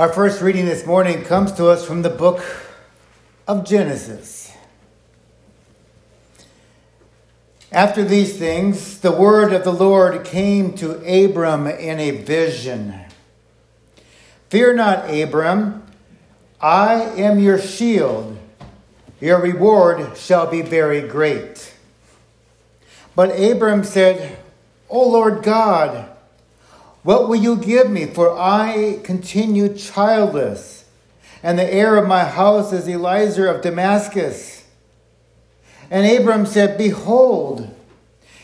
Our first reading this morning comes to us from the book of Genesis. After these things, the word of the Lord came to Abram in a vision. Fear not, Abram, I am your shield. Your reward shall be very great. But Abram said, O Lord God, what will you give me? For I continue childless, and the heir of my house is Eliezer of Damascus. And Abram said, Behold,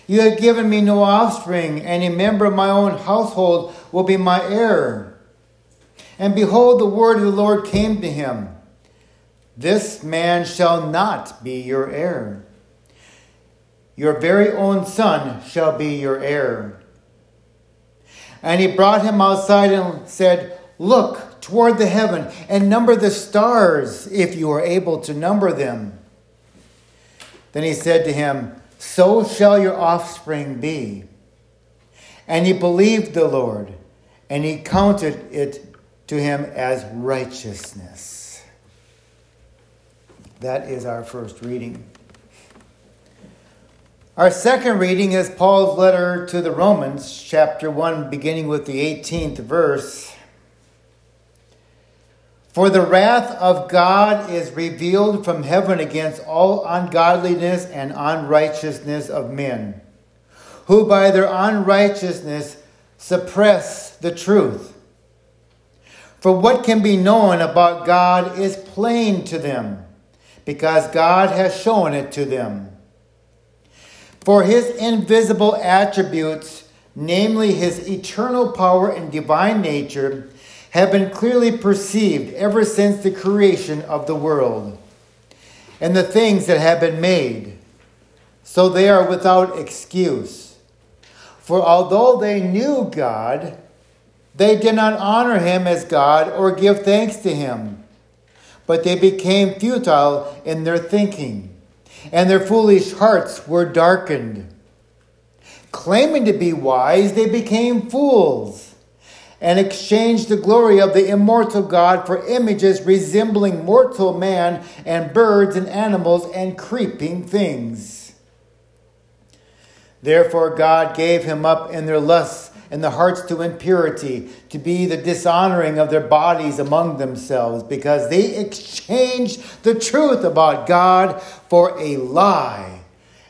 you have given me no offspring, and a member of my own household will be my heir. And behold, the word of the Lord came to him This man shall not be your heir. Your very own son shall be your heir. And he brought him outside and said, Look toward the heaven and number the stars if you are able to number them. Then he said to him, So shall your offspring be. And he believed the Lord, and he counted it to him as righteousness. That is our first reading. Our second reading is Paul's letter to the Romans, chapter 1, beginning with the 18th verse. For the wrath of God is revealed from heaven against all ungodliness and unrighteousness of men, who by their unrighteousness suppress the truth. For what can be known about God is plain to them, because God has shown it to them. For his invisible attributes, namely his eternal power and divine nature, have been clearly perceived ever since the creation of the world and the things that have been made. So they are without excuse. For although they knew God, they did not honor him as God or give thanks to him, but they became futile in their thinking and their foolish hearts were darkened. Claiming to be wise, they became fools and exchanged the glory of the immortal God for images resembling mortal man and birds and animals and creeping things. Therefore, God gave him up in their lusts and the hearts to impurity, to be the dishonoring of their bodies among themselves, because they exchanged the truth about God for a lie,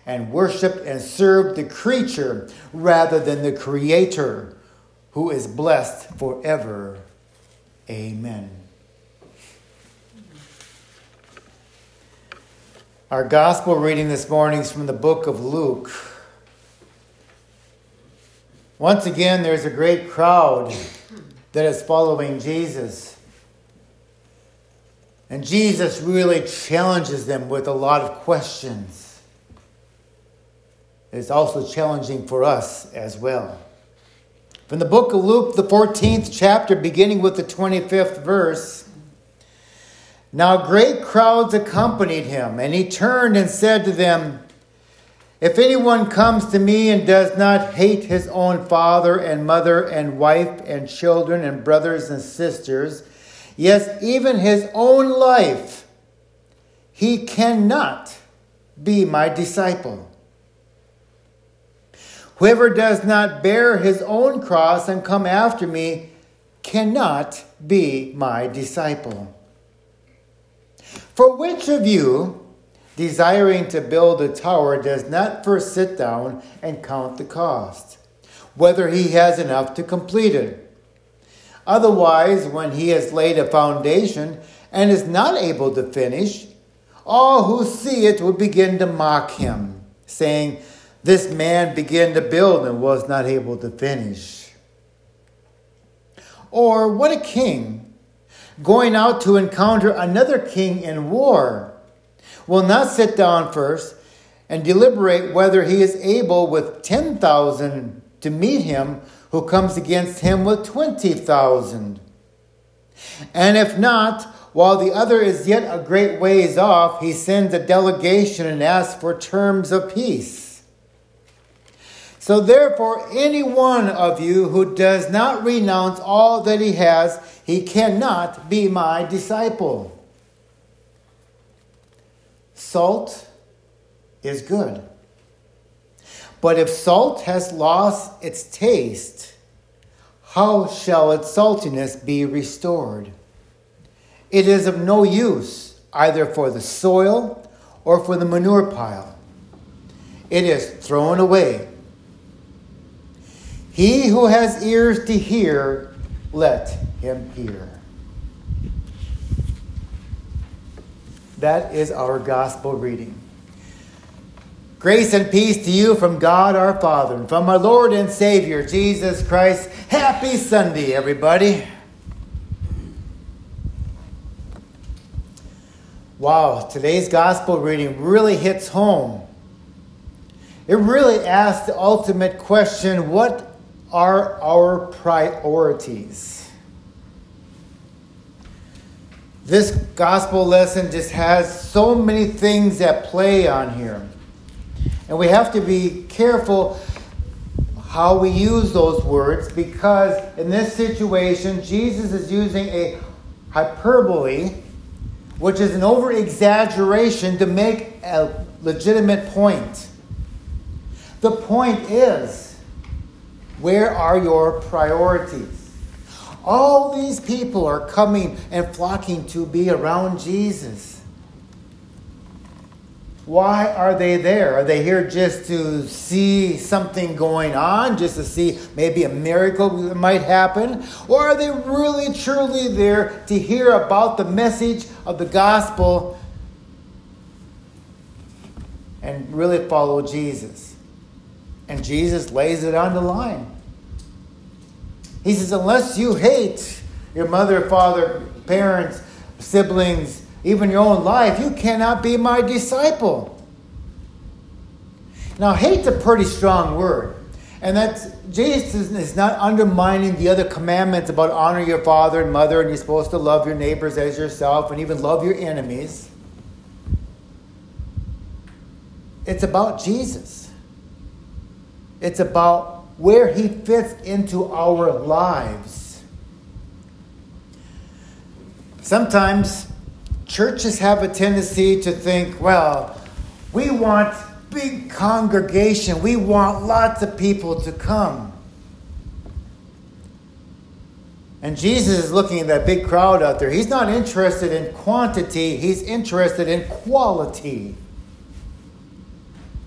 and worshiped and served the creature rather than the Creator, who is blessed forever. Amen. Our gospel reading this morning is from the book of Luke. Once again, there's a great crowd that is following Jesus. And Jesus really challenges them with a lot of questions. It's also challenging for us as well. From the book of Luke, the 14th chapter, beginning with the 25th verse. Now great crowds accompanied him, and he turned and said to them, if anyone comes to me and does not hate his own father and mother and wife and children and brothers and sisters, yes, even his own life, he cannot be my disciple. Whoever does not bear his own cross and come after me cannot be my disciple. For which of you, desiring to build a tower does not first sit down and count the cost, whether he has enough to complete it. Otherwise, when he has laid a foundation and is not able to finish, all who see it will begin to mock him, saying, This man began to build and was not able to finish. Or what a king going out to encounter another king in war will not sit down first and deliberate whether he is able with 10,000 to meet him who comes against him with 20,000. And if not, while the other is yet a great ways off, he sends a delegation and asks for terms of peace. So therefore, any one of you who does not renounce all that he has, he cannot be my disciple. Salt is good. But if salt has lost its taste, how shall its saltiness be restored? It is of no use either for the soil or for the manure pile. It is thrown away. He who has ears to hear, let him hear. That is our gospel reading. Grace and peace to you from God our Father and from our Lord and Savior, Jesus Christ. Happy Sunday, everybody. Wow, today's gospel reading really hits home. It really asks the ultimate question what are our priorities? This gospel lesson just has so many things at play on here. And we have to be careful how we use those words because in this situation, Jesus is using a hyperbole, which is an over exaggeration to make a legitimate point. The point is where are your priorities? All these people are coming and flocking to be around Jesus. Why are they there? Are they here just to see something going on, just to see maybe a miracle might happen? Or are they really, truly there to hear about the message of the gospel and really follow Jesus? And Jesus lays it on the line. He says, unless you hate your mother, father, parents, siblings, even your own life, you cannot be my disciple. Now, hate's a pretty strong word. And that's Jesus is not undermining the other commandments about honor your father and mother, and you're supposed to love your neighbors as yourself, and even love your enemies. It's about Jesus. It's about where he fits into our lives. Sometimes churches have a tendency to think, well, we want big congregation. We want lots of people to come. And Jesus is looking at that big crowd out there. He's not interested in quantity, he's interested in quality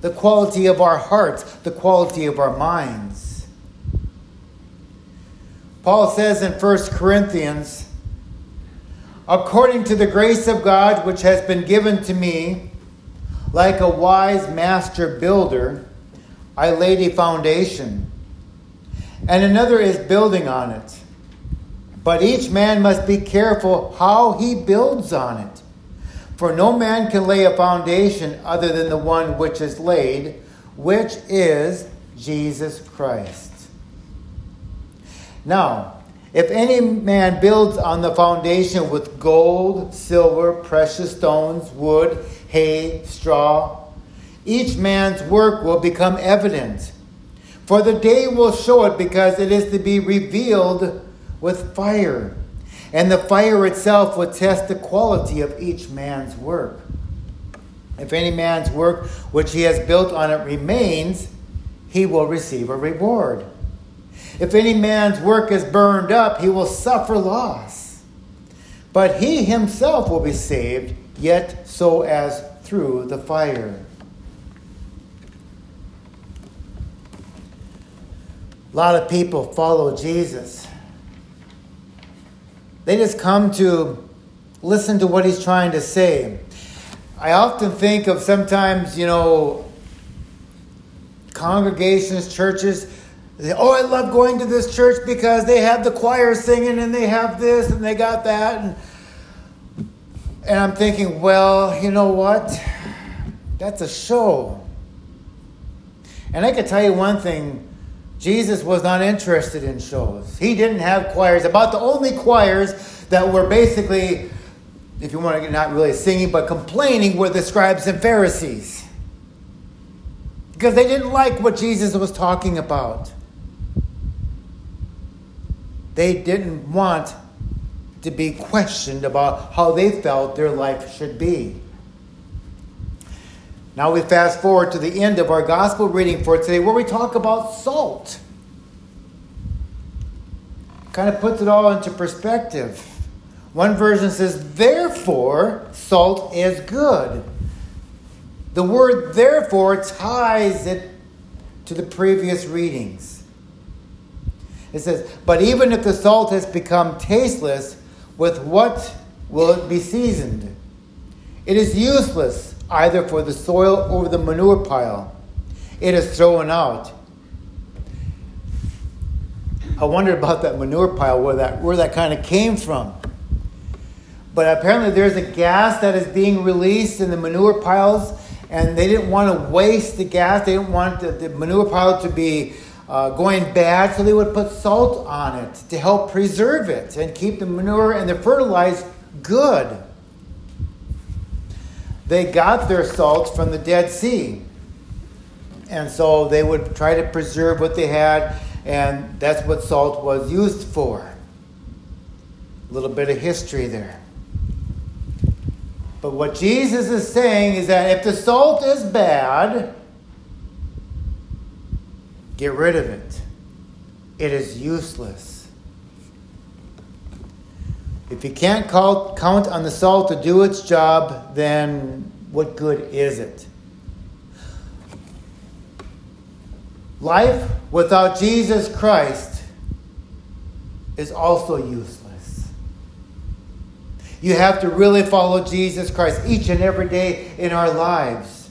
the quality of our hearts, the quality of our minds. Paul says in 1 Corinthians, according to the grace of God which has been given to me, like a wise master builder, I laid a foundation, and another is building on it. But each man must be careful how he builds on it. For no man can lay a foundation other than the one which is laid, which is Jesus Christ. Now, if any man builds on the foundation with gold, silver, precious stones, wood, hay, straw, each man's work will become evident. For the day will show it because it is to be revealed with fire and the fire itself will test the quality of each man's work. If any man's work which he has built on it remains, he will receive a reward. If any man's work is burned up, he will suffer loss. But he himself will be saved, yet so as through the fire. A lot of people follow Jesus. They just come to listen to what he's trying to say. I often think of sometimes, you know, congregations, churches. They, oh, I love going to this church because they have the choir singing and they have this and they got that. And, and I'm thinking, well, you know what? That's a show. And I can tell you one thing Jesus was not interested in shows. He didn't have choirs. About the only choirs that were basically, if you want to get not really singing, but complaining were the scribes and Pharisees. because they didn't like what Jesus was talking about. They didn't want to be questioned about how they felt their life should be. Now we fast forward to the end of our gospel reading for today where we talk about salt. Kind of puts it all into perspective. One version says, Therefore, salt is good. The word therefore ties it to the previous readings. It says, But even if the salt has become tasteless, with what will it be seasoned? It is useless either for the soil or the manure pile. It is thrown out. I wondered about that manure pile, where that, where that kind of came from. But apparently, there's a gas that is being released in the manure piles, and they didn't want to waste the gas. They didn't want the, the manure pile to be uh, going bad, so they would put salt on it to help preserve it and keep the manure and the fertilizer good. They got their salt from the Dead Sea. And so they would try to preserve what they had, and that's what salt was used for. A little bit of history there. But what Jesus is saying is that if the salt is bad, get rid of it. It is useless. If you can't call, count on the salt to do its job, then what good is it? Life without Jesus Christ is also useless. You have to really follow Jesus Christ each and every day in our lives.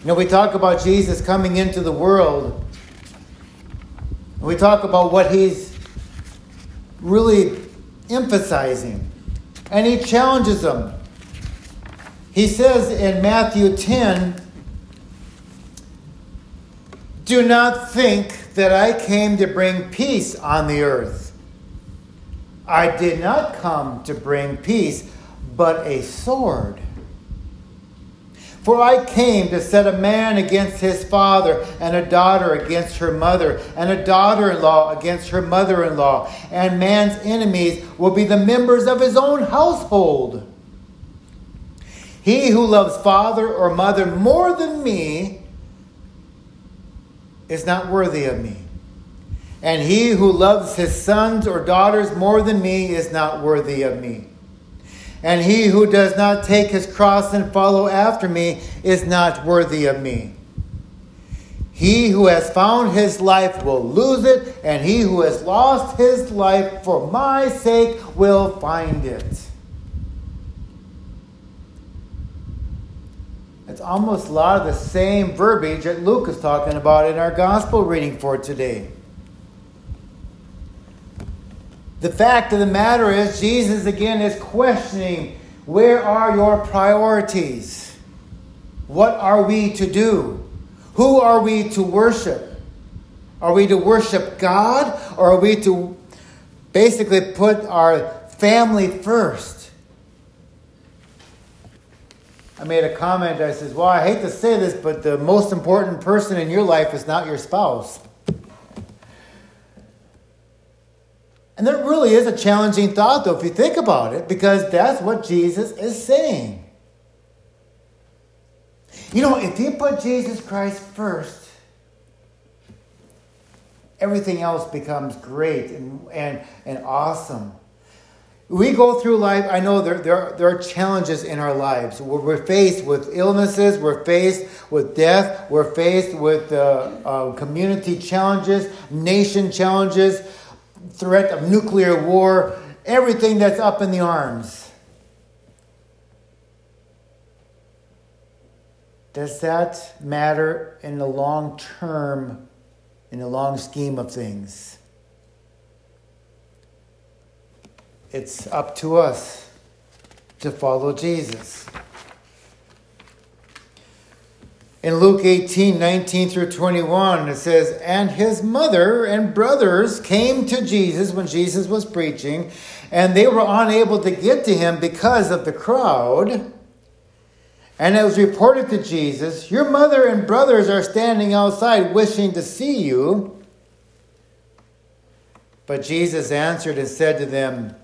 You know, we talk about Jesus coming into the world. We talk about what he's really emphasizing. And he challenges them. He says in Matthew 10 Do not think that I came to bring peace on the earth. I did not come to bring peace, but a sword. For I came to set a man against his father, and a daughter against her mother, and a daughter in law against her mother in law. And man's enemies will be the members of his own household. He who loves father or mother more than me is not worthy of me. And he who loves his sons or daughters more than me is not worthy of me. And he who does not take his cross and follow after me is not worthy of me. He who has found his life will lose it, and he who has lost his life for my sake will find it. It's almost a lot of the same verbiage that Luke is talking about in our gospel reading for today. The fact of the matter is, Jesus again is questioning where are your priorities? What are we to do? Who are we to worship? Are we to worship God or are we to basically put our family first? I made a comment. I says, "Well, I hate to say this, but the most important person in your life is not your spouse." And that really is a challenging thought, though, if you think about it, because that's what Jesus is saying. You know, if you put Jesus Christ first, everything else becomes great and, and, and awesome. We go through life, I know there, there, are, there are challenges in our lives. We're, we're faced with illnesses, we're faced with death, we're faced with uh, uh, community challenges, nation challenges threat of nuclear war, everything that's up in the arms. Does that matter in the long term, in the long scheme of things? It's up to us to follow Jesus. In Luke 18, 19 through 21, it says, And his mother and brothers came to Jesus when Jesus was preaching, and they were unable to get to him because of the crowd. And it was reported to Jesus, Your mother and brothers are standing outside wishing to see you. But Jesus answered and said to them,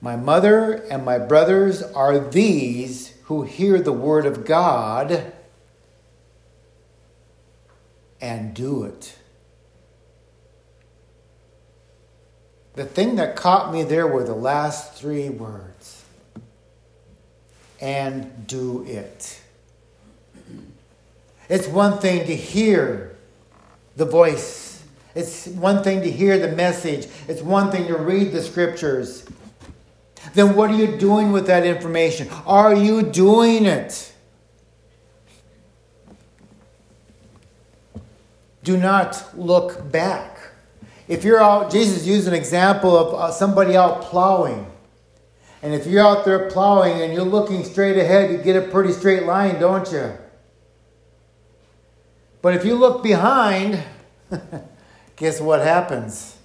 My mother and my brothers are these who hear the word of God and do it. The thing that caught me there were the last three words and do it. It's one thing to hear the voice, it's one thing to hear the message, it's one thing to read the scriptures. Then what are you doing with that information? Are you doing it? Do not look back. If you're out, Jesus used an example of uh, somebody out plowing. And if you're out there plowing and you're looking straight ahead, you get a pretty straight line, don't you? But if you look behind, guess what happens?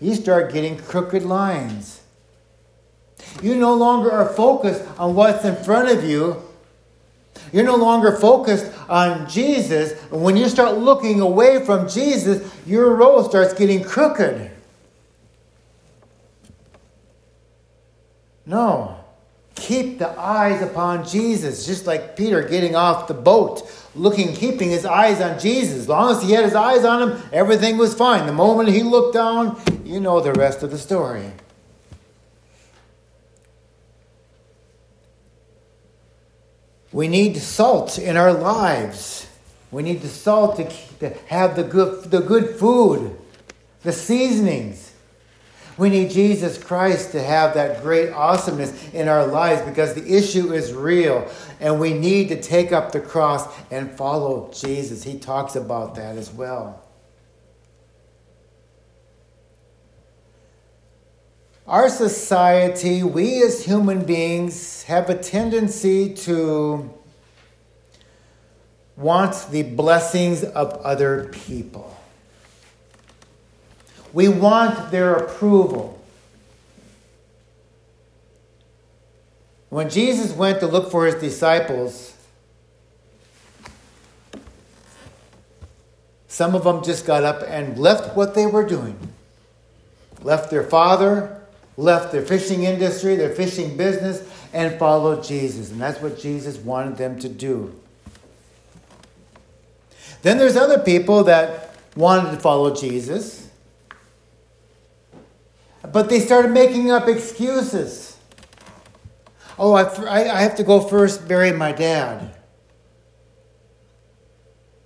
You start getting crooked lines. You no longer are focused on what's in front of you. You're no longer focused on Jesus. And when you start looking away from Jesus, your road starts getting crooked. No. Keep the eyes upon Jesus, just like Peter getting off the boat, looking, keeping his eyes on Jesus. As long as he had his eyes on him, everything was fine. The moment he looked down, you know the rest of the story. We need salt in our lives. We need the salt to, to have the good, the good food, the seasonings. We need Jesus Christ to have that great awesomeness in our lives because the issue is real and we need to take up the cross and follow Jesus. He talks about that as well. Our society, we as human beings, have a tendency to want the blessings of other people. We want their approval. When Jesus went to look for his disciples, some of them just got up and left what they were doing. Left their father, left their fishing industry, their fishing business, and followed Jesus. And that's what Jesus wanted them to do. Then there's other people that wanted to follow Jesus but they started making up excuses. Oh, I, I have to go first bury my dad.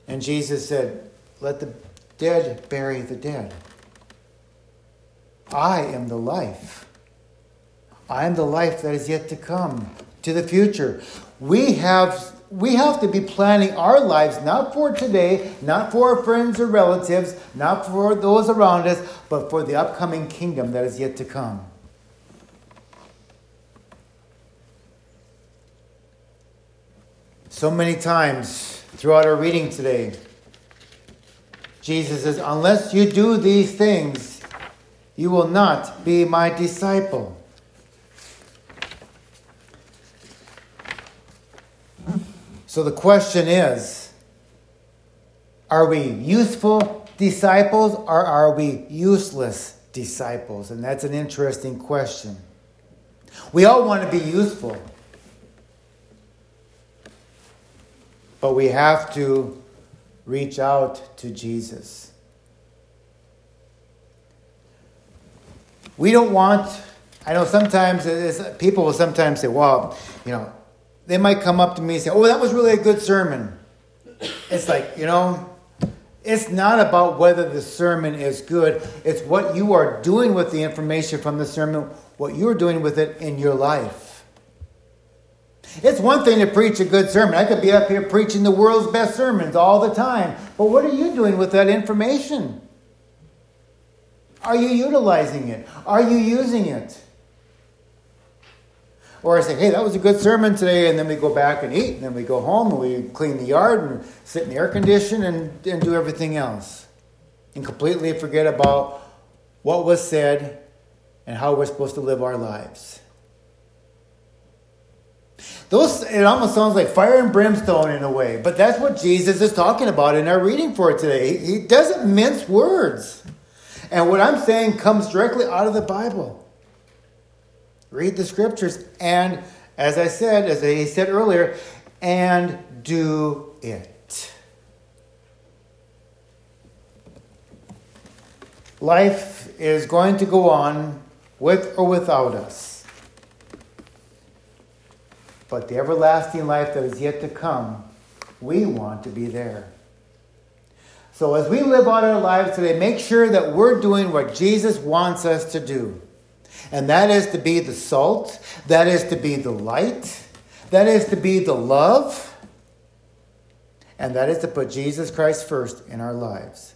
And Jesus said, Let the dead bury the dead. I am the life. I am the life that is yet to come, to the future. We have we have to be planning our lives not for today, not for our friends or relatives, not for those around us, but for the upcoming kingdom that is yet to come. So many times throughout our reading today, Jesus says, Unless you do these things, you will not be my disciple. So the question is are we useful disciples or are we useless disciples? And that's an interesting question. We all want to be useful, but we have to reach out to Jesus. We don't want, I know sometimes people will sometimes say, well, you know, they might come up to me and say, Oh, that was really a good sermon. It's like, you know, it's not about whether the sermon is good, it's what you are doing with the information from the sermon, what you're doing with it in your life. It's one thing to preach a good sermon. I could be up here preaching the world's best sermons all the time. But what are you doing with that information? Are you utilizing it? Are you using it? Or I say, hey, that was a good sermon today, and then we go back and eat, and then we go home and we clean the yard and sit in the air condition and, and do everything else. And completely forget about what was said and how we're supposed to live our lives. Those it almost sounds like fire and brimstone in a way, but that's what Jesus is talking about in our reading for today. He doesn't mince words. And what I'm saying comes directly out of the Bible. Read the scriptures and as I said, as I said earlier, and do it. Life is going to go on with or without us. But the everlasting life that is yet to come, we want to be there. So as we live out our lives today, make sure that we're doing what Jesus wants us to do. And that is to be the salt, that is to be the light, that is to be the love, and that is to put Jesus Christ first in our lives.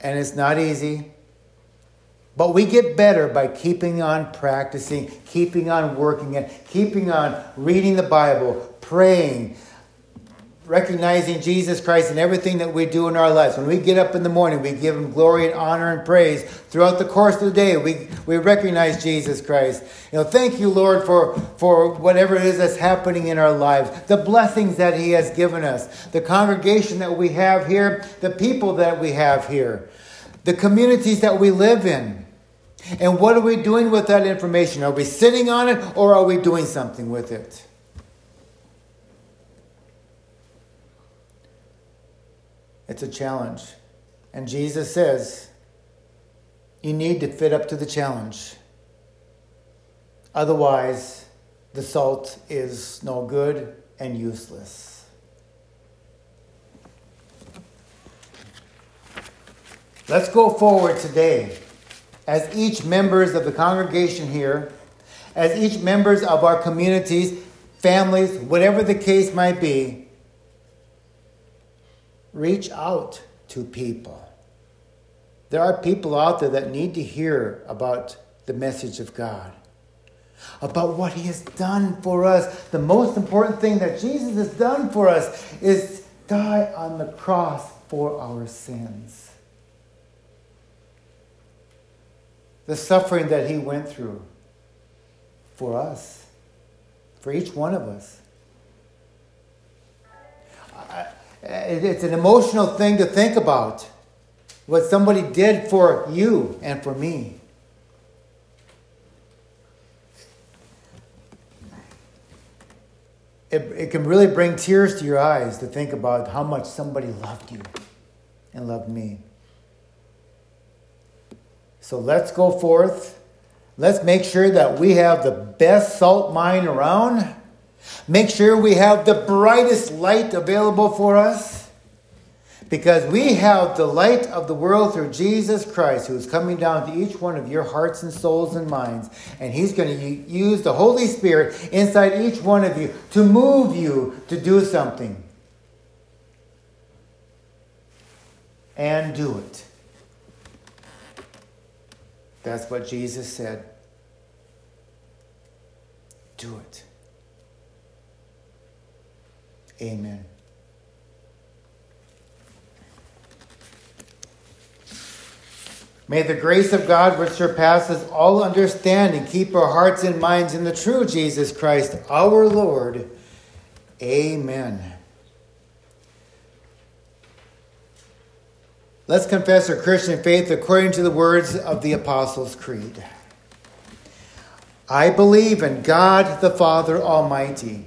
And it's not easy. But we get better by keeping on practicing, keeping on working it, keeping on reading the Bible, praying, recognizing Jesus Christ in everything that we do in our lives. When we get up in the morning, we give Him glory and honor and praise. Throughout the course of the day, we, we recognize Jesus Christ. You know, thank you, Lord, for, for whatever it is that's happening in our lives, the blessings that He has given us, the congregation that we have here, the people that we have here, the communities that we live in. And what are we doing with that information? Are we sitting on it or are we doing something with it? It's a challenge. And Jesus says, you need to fit up to the challenge. Otherwise, the salt is no good and useless. Let's go forward today as each members of the congregation here, as each members of our communities, families, whatever the case might be, reach out to people. There are people out there that need to hear about the message of God, about what He has done for us. The most important thing that Jesus has done for us is die on the cross for our sins. The suffering that He went through for us, for each one of us. Uh, it's an emotional thing to think about what somebody did for you and for me. It, it can really bring tears to your eyes to think about how much somebody loved you and loved me. So let's go forth. Let's make sure that we have the best salt mine around Make sure we have the brightest light available for us because we have the light of the world through Jesus Christ who is coming down to each one of your hearts and souls and minds. And He's going to use the Holy Spirit inside each one of you to move you to do something. And do it. That's what Jesus said. Do it. Amen. May the grace of God, which surpasses all understanding, keep our hearts and minds in the true Jesus Christ, our Lord. Amen. Let's confess our Christian faith according to the words of the Apostles' Creed. I believe in God the Father Almighty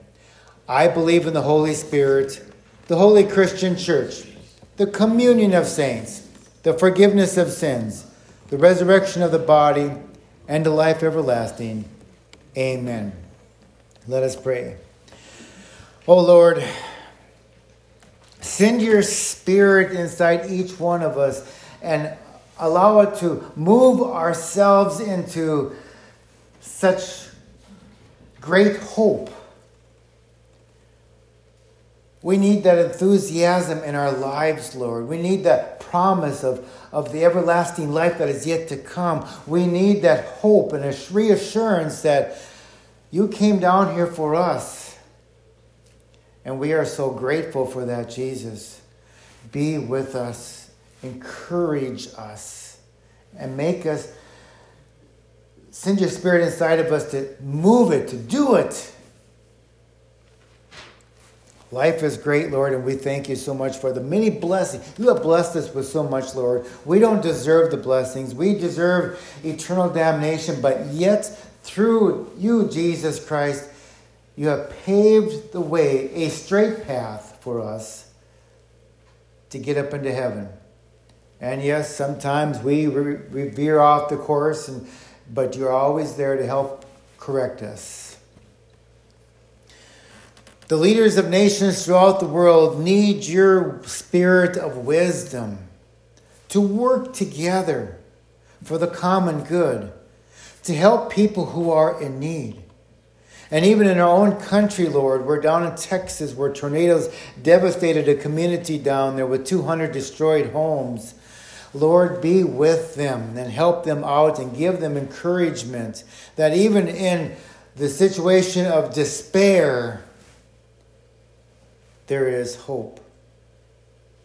I believe in the Holy Spirit, the holy Christian church, the communion of saints, the forgiveness of sins, the resurrection of the body, and the life everlasting. Amen. Let us pray. O oh Lord, send your spirit inside each one of us and allow it to move ourselves into such great hope. We need that enthusiasm in our lives, Lord. We need that promise of, of the everlasting life that is yet to come. We need that hope and a reassurance that you came down here for us. And we are so grateful for that, Jesus. Be with us, encourage us, and make us send your spirit inside of us to move it, to do it. Life is great, Lord, and we thank you so much for the many blessings. You have blessed us with so much, Lord. We don't deserve the blessings. We deserve eternal damnation, but yet through you, Jesus Christ, you have paved the way, a straight path for us to get up into heaven. And yes, sometimes we, we veer off the course, and, but you're always there to help correct us. The leaders of nations throughout the world need your spirit of wisdom to work together for the common good, to help people who are in need. And even in our own country, Lord, we're down in Texas where tornadoes devastated a community down there with 200 destroyed homes. Lord, be with them and help them out and give them encouragement that even in the situation of despair, there is hope,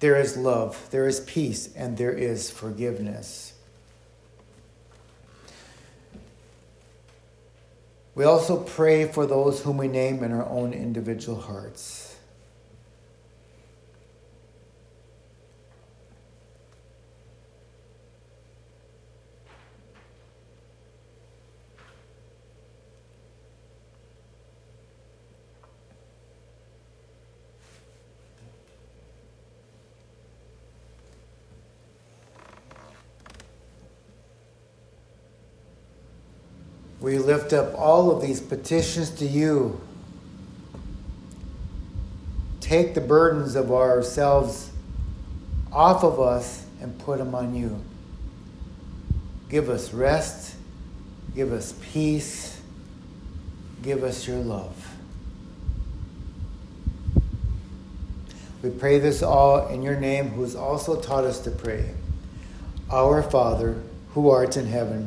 there is love, there is peace, and there is forgiveness. We also pray for those whom we name in our own individual hearts. We lift up all of these petitions to you. Take the burdens of ourselves off of us and put them on you. Give us rest. Give us peace. Give us your love. We pray this all in your name, who has also taught us to pray. Our Father, who art in heaven,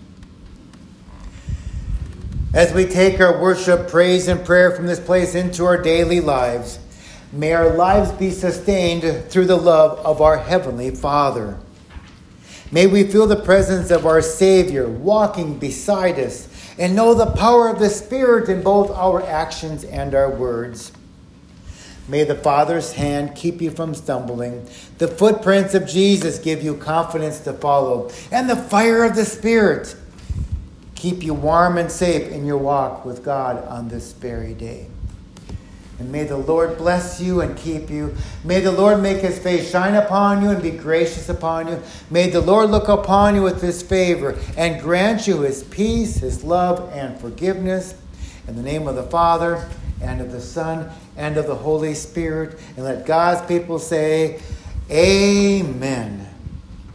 As we take our worship, praise, and prayer from this place into our daily lives, may our lives be sustained through the love of our Heavenly Father. May we feel the presence of our Savior walking beside us and know the power of the Spirit in both our actions and our words. May the Father's hand keep you from stumbling. The footprints of Jesus give you confidence to follow, and the fire of the Spirit keep you warm and safe in your walk with God on this very day. And may the Lord bless you and keep you. May the Lord make his face shine upon you and be gracious upon you. May the Lord look upon you with his favor and grant you his peace, his love, and forgiveness. In the name of the Father, and of the Son, and of the Holy Spirit. And let God's people say, Amen.